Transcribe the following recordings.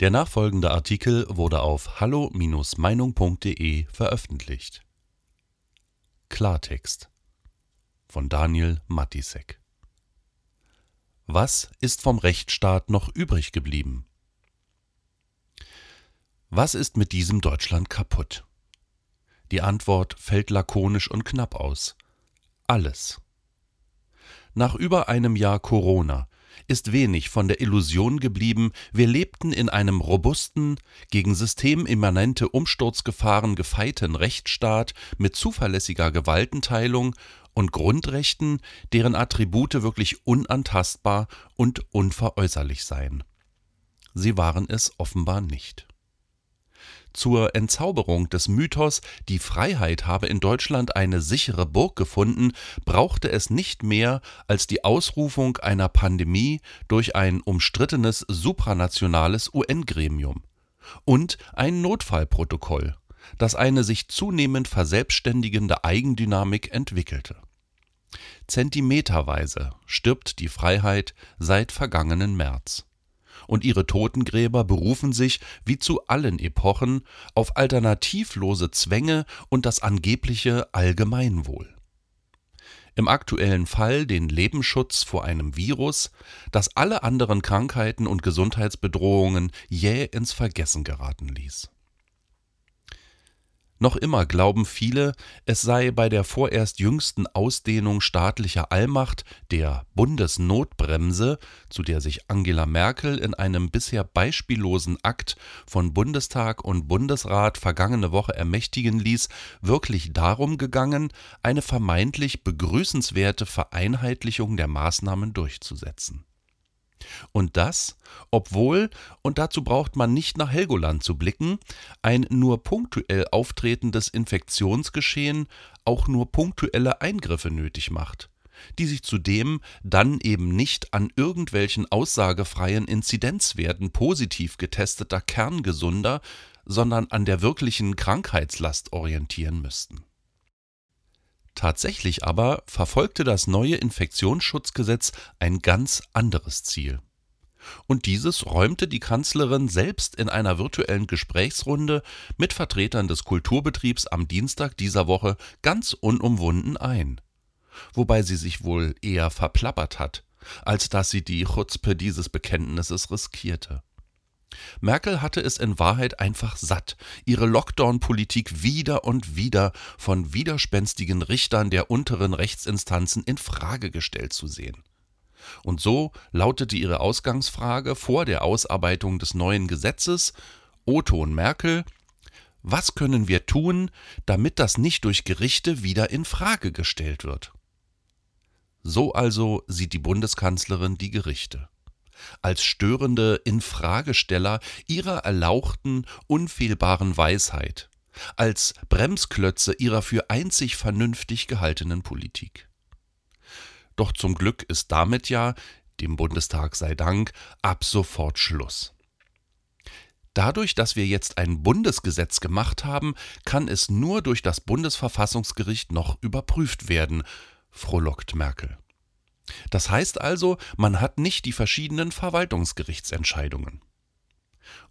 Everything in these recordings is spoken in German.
Der nachfolgende Artikel wurde auf hallo-meinung.de veröffentlicht. Klartext von Daniel Matisek Was ist vom Rechtsstaat noch übrig geblieben? Was ist mit diesem Deutschland kaputt? Die Antwort fällt lakonisch und knapp aus. Alles. Nach über einem Jahr Corona ist wenig von der Illusion geblieben, wir lebten in einem robusten, gegen systemimmanente Umsturzgefahren gefeiten Rechtsstaat mit zuverlässiger Gewaltenteilung und Grundrechten, deren Attribute wirklich unantastbar und unveräußerlich seien. Sie waren es offenbar nicht zur Entzauberung des Mythos, die Freiheit habe in Deutschland eine sichere Burg gefunden, brauchte es nicht mehr als die Ausrufung einer Pandemie durch ein umstrittenes supranationales UN-Gremium und ein Notfallprotokoll, das eine sich zunehmend verselbstständigende Eigendynamik entwickelte. Zentimeterweise stirbt die Freiheit seit vergangenen März und ihre Totengräber berufen sich, wie zu allen Epochen, auf alternativlose Zwänge und das angebliche Allgemeinwohl. Im aktuellen Fall den Lebensschutz vor einem Virus, das alle anderen Krankheiten und Gesundheitsbedrohungen jäh ins Vergessen geraten ließ noch immer glauben viele, es sei bei der vorerst jüngsten Ausdehnung staatlicher Allmacht, der Bundesnotbremse, zu der sich Angela Merkel in einem bisher beispiellosen Akt von Bundestag und Bundesrat vergangene Woche ermächtigen ließ, wirklich darum gegangen, eine vermeintlich begrüßenswerte Vereinheitlichung der Maßnahmen durchzusetzen und das, obwohl, und dazu braucht man nicht nach Helgoland zu blicken, ein nur punktuell auftretendes Infektionsgeschehen auch nur punktuelle Eingriffe nötig macht, die sich zudem dann eben nicht an irgendwelchen aussagefreien Inzidenzwerten positiv getesteter Kerngesunder, sondern an der wirklichen Krankheitslast orientieren müssten Tatsächlich aber verfolgte das neue Infektionsschutzgesetz ein ganz anderes Ziel. Und dieses räumte die Kanzlerin selbst in einer virtuellen Gesprächsrunde mit Vertretern des Kulturbetriebs am Dienstag dieser Woche ganz unumwunden ein. Wobei sie sich wohl eher verplappert hat, als dass sie die Chutzpe dieses Bekenntnisses riskierte. Merkel hatte es in Wahrheit einfach satt, ihre Lockdown-Politik wieder und wieder von widerspenstigen Richtern der unteren Rechtsinstanzen in Frage gestellt zu sehen. Und so lautete ihre Ausgangsfrage vor der Ausarbeitung des neuen Gesetzes Otto und Merkel Was können wir tun, damit das nicht durch Gerichte wieder in Frage gestellt wird? So also sieht die Bundeskanzlerin die Gerichte als störende Infragesteller ihrer erlauchten, unfehlbaren Weisheit, als Bremsklötze ihrer für einzig vernünftig gehaltenen Politik. Doch zum Glück ist damit ja, dem Bundestag sei Dank, ab sofort Schluss. Dadurch, dass wir jetzt ein Bundesgesetz gemacht haben, kann es nur durch das Bundesverfassungsgericht noch überprüft werden, frohlockt Merkel. Das heißt also, man hat nicht die verschiedenen Verwaltungsgerichtsentscheidungen.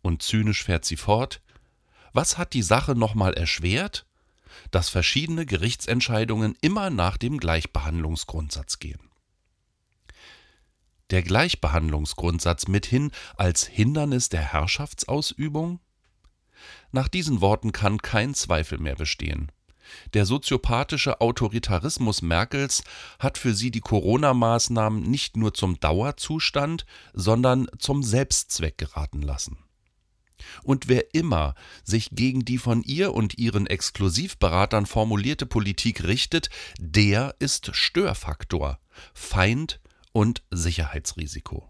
Und zynisch fährt sie fort, was hat die Sache nochmal erschwert? Dass verschiedene Gerichtsentscheidungen immer nach dem Gleichbehandlungsgrundsatz gehen. Der Gleichbehandlungsgrundsatz mithin als Hindernis der Herrschaftsausübung? Nach diesen Worten kann kein Zweifel mehr bestehen. Der soziopathische Autoritarismus Merkels hat für sie die Corona-Maßnahmen nicht nur zum Dauerzustand, sondern zum Selbstzweck geraten lassen. Und wer immer sich gegen die von ihr und ihren Exklusivberatern formulierte Politik richtet, der ist Störfaktor, Feind und Sicherheitsrisiko.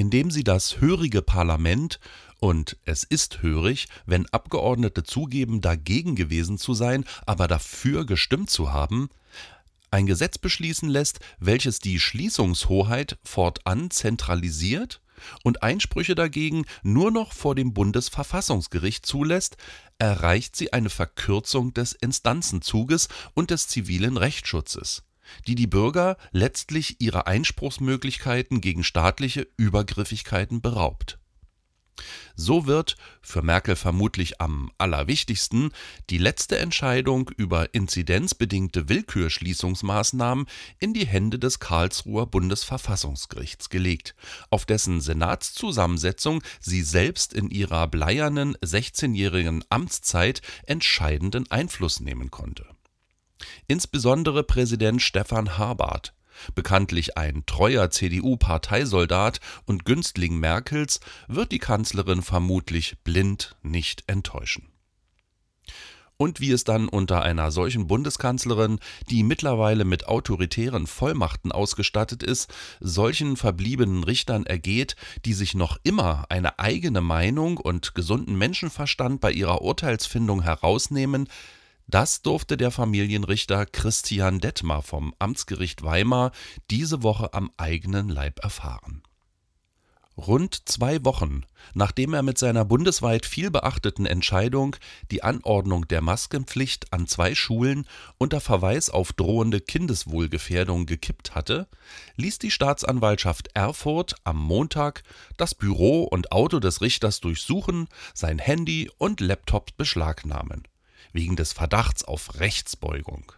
Indem sie das hörige Parlament und es ist hörig, wenn Abgeordnete zugeben, dagegen gewesen zu sein, aber dafür gestimmt zu haben, ein Gesetz beschließen lässt, welches die Schließungshoheit fortan zentralisiert und Einsprüche dagegen nur noch vor dem Bundesverfassungsgericht zulässt, erreicht sie eine Verkürzung des Instanzenzuges und des zivilen Rechtsschutzes, die die Bürger letztlich ihrer Einspruchsmöglichkeiten gegen staatliche Übergriffigkeiten beraubt So wird, für Merkel vermutlich am allerwichtigsten, die letzte Entscheidung über inzidenzbedingte Willkürschließungsmaßnahmen in die Hände des Karlsruher Bundesverfassungsgerichts gelegt, auf dessen Senatszusammensetzung sie selbst in ihrer bleiernen 16-jährigen Amtszeit entscheidenden Einfluss nehmen konnte. Insbesondere Präsident Stefan Habart bekanntlich ein treuer CDU-Parteisoldat und Günstling Merkels, wird die Kanzlerin vermutlich blind nicht enttäuschen. Und wie es dann unter einer solchen Bundeskanzlerin, die mittlerweile mit autoritären Vollmachten ausgestattet ist, solchen verbliebenen Richtern ergeht, die sich noch immer eine eigene Meinung und gesunden Menschenverstand bei ihrer Urteilsfindung herausnehmen, das durfte der Familienrichter Christian Detmar vom Amtsgericht Weimar diese Woche am eigenen Leib erfahren. Rund zwei Wochen, nachdem er mit seiner bundesweit vielbeachteten Entscheidung, die Anordnung der Maskenpflicht an zwei Schulen unter Verweis auf drohende Kindeswohlgefährdung gekippt hatte, ließ die Staatsanwaltschaft Erfurt am Montag das Büro und Auto des Richters durchsuchen, sein Handy und Laptop beschlagnahmen wegen des Verdachts auf Rechtsbeugung.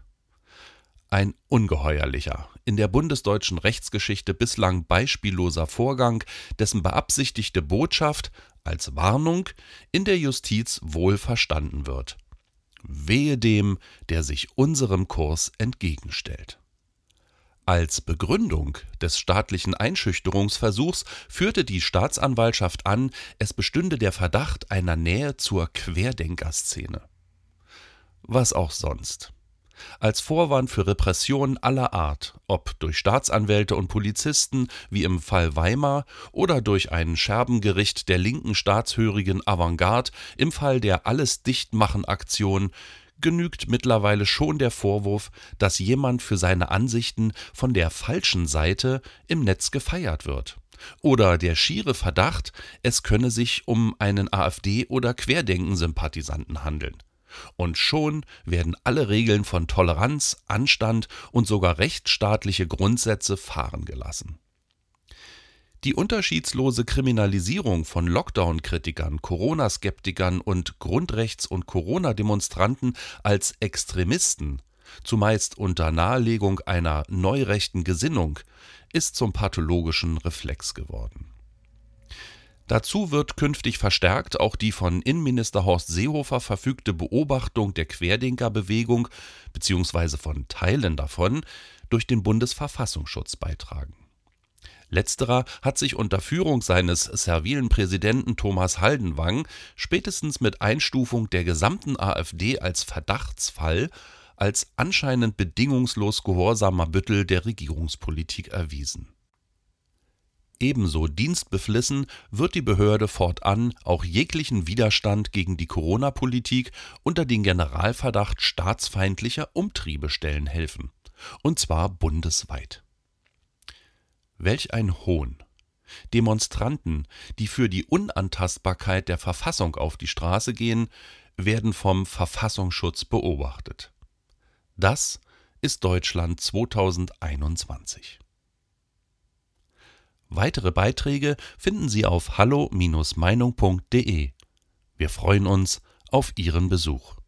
Ein ungeheuerlicher, in der bundesdeutschen Rechtsgeschichte bislang beispielloser Vorgang, dessen beabsichtigte Botschaft als Warnung in der Justiz wohl verstanden wird. Wehe dem, der sich unserem Kurs entgegenstellt. Als Begründung des staatlichen Einschüchterungsversuchs führte die Staatsanwaltschaft an, es bestünde der Verdacht einer Nähe zur Querdenkerszene was auch sonst. Als Vorwand für Repressionen aller Art, ob durch Staatsanwälte und Polizisten wie im Fall Weimar oder durch ein Scherbengericht der linken staatshörigen Avantgarde im Fall der Alles-Dichtmachen-Aktion, genügt mittlerweile schon der Vorwurf, dass jemand für seine Ansichten von der falschen Seite im Netz gefeiert wird. Oder der schiere Verdacht, es könne sich um einen AfD- oder Querdenken-Sympathisanten handeln. Und schon werden alle Regeln von Toleranz, Anstand und sogar rechtsstaatliche Grundsätze fahren gelassen. Die unterschiedslose Kriminalisierung von Lockdown-Kritikern, Corona-Skeptikern und Grundrechts- und Corona-Demonstranten als Extremisten, zumeist unter Nahelegung einer neurechten Gesinnung, ist zum pathologischen Reflex geworden. Dazu wird künftig verstärkt auch die von Innenminister Horst Seehofer verfügte Beobachtung der Querdenkerbewegung bzw. von Teilen davon durch den Bundesverfassungsschutz beitragen. Letzterer hat sich unter Führung seines servilen Präsidenten Thomas Haldenwang spätestens mit Einstufung der gesamten AfD als Verdachtsfall als anscheinend bedingungslos gehorsamer Büttel der Regierungspolitik erwiesen Ebenso dienstbeflissen wird die Behörde fortan auch jeglichen Widerstand gegen die Corona-Politik unter den Generalverdacht staatsfeindlicher Umtriebe stellen helfen, und zwar bundesweit. Welch ein Hohn! Demonstranten, die für die Unantastbarkeit der Verfassung auf die Straße gehen, werden vom Verfassungsschutz beobachtet. Das ist Deutschland 2021 Weitere Beiträge finden Sie auf hallo-meinung.de. Wir freuen uns auf Ihren Besuch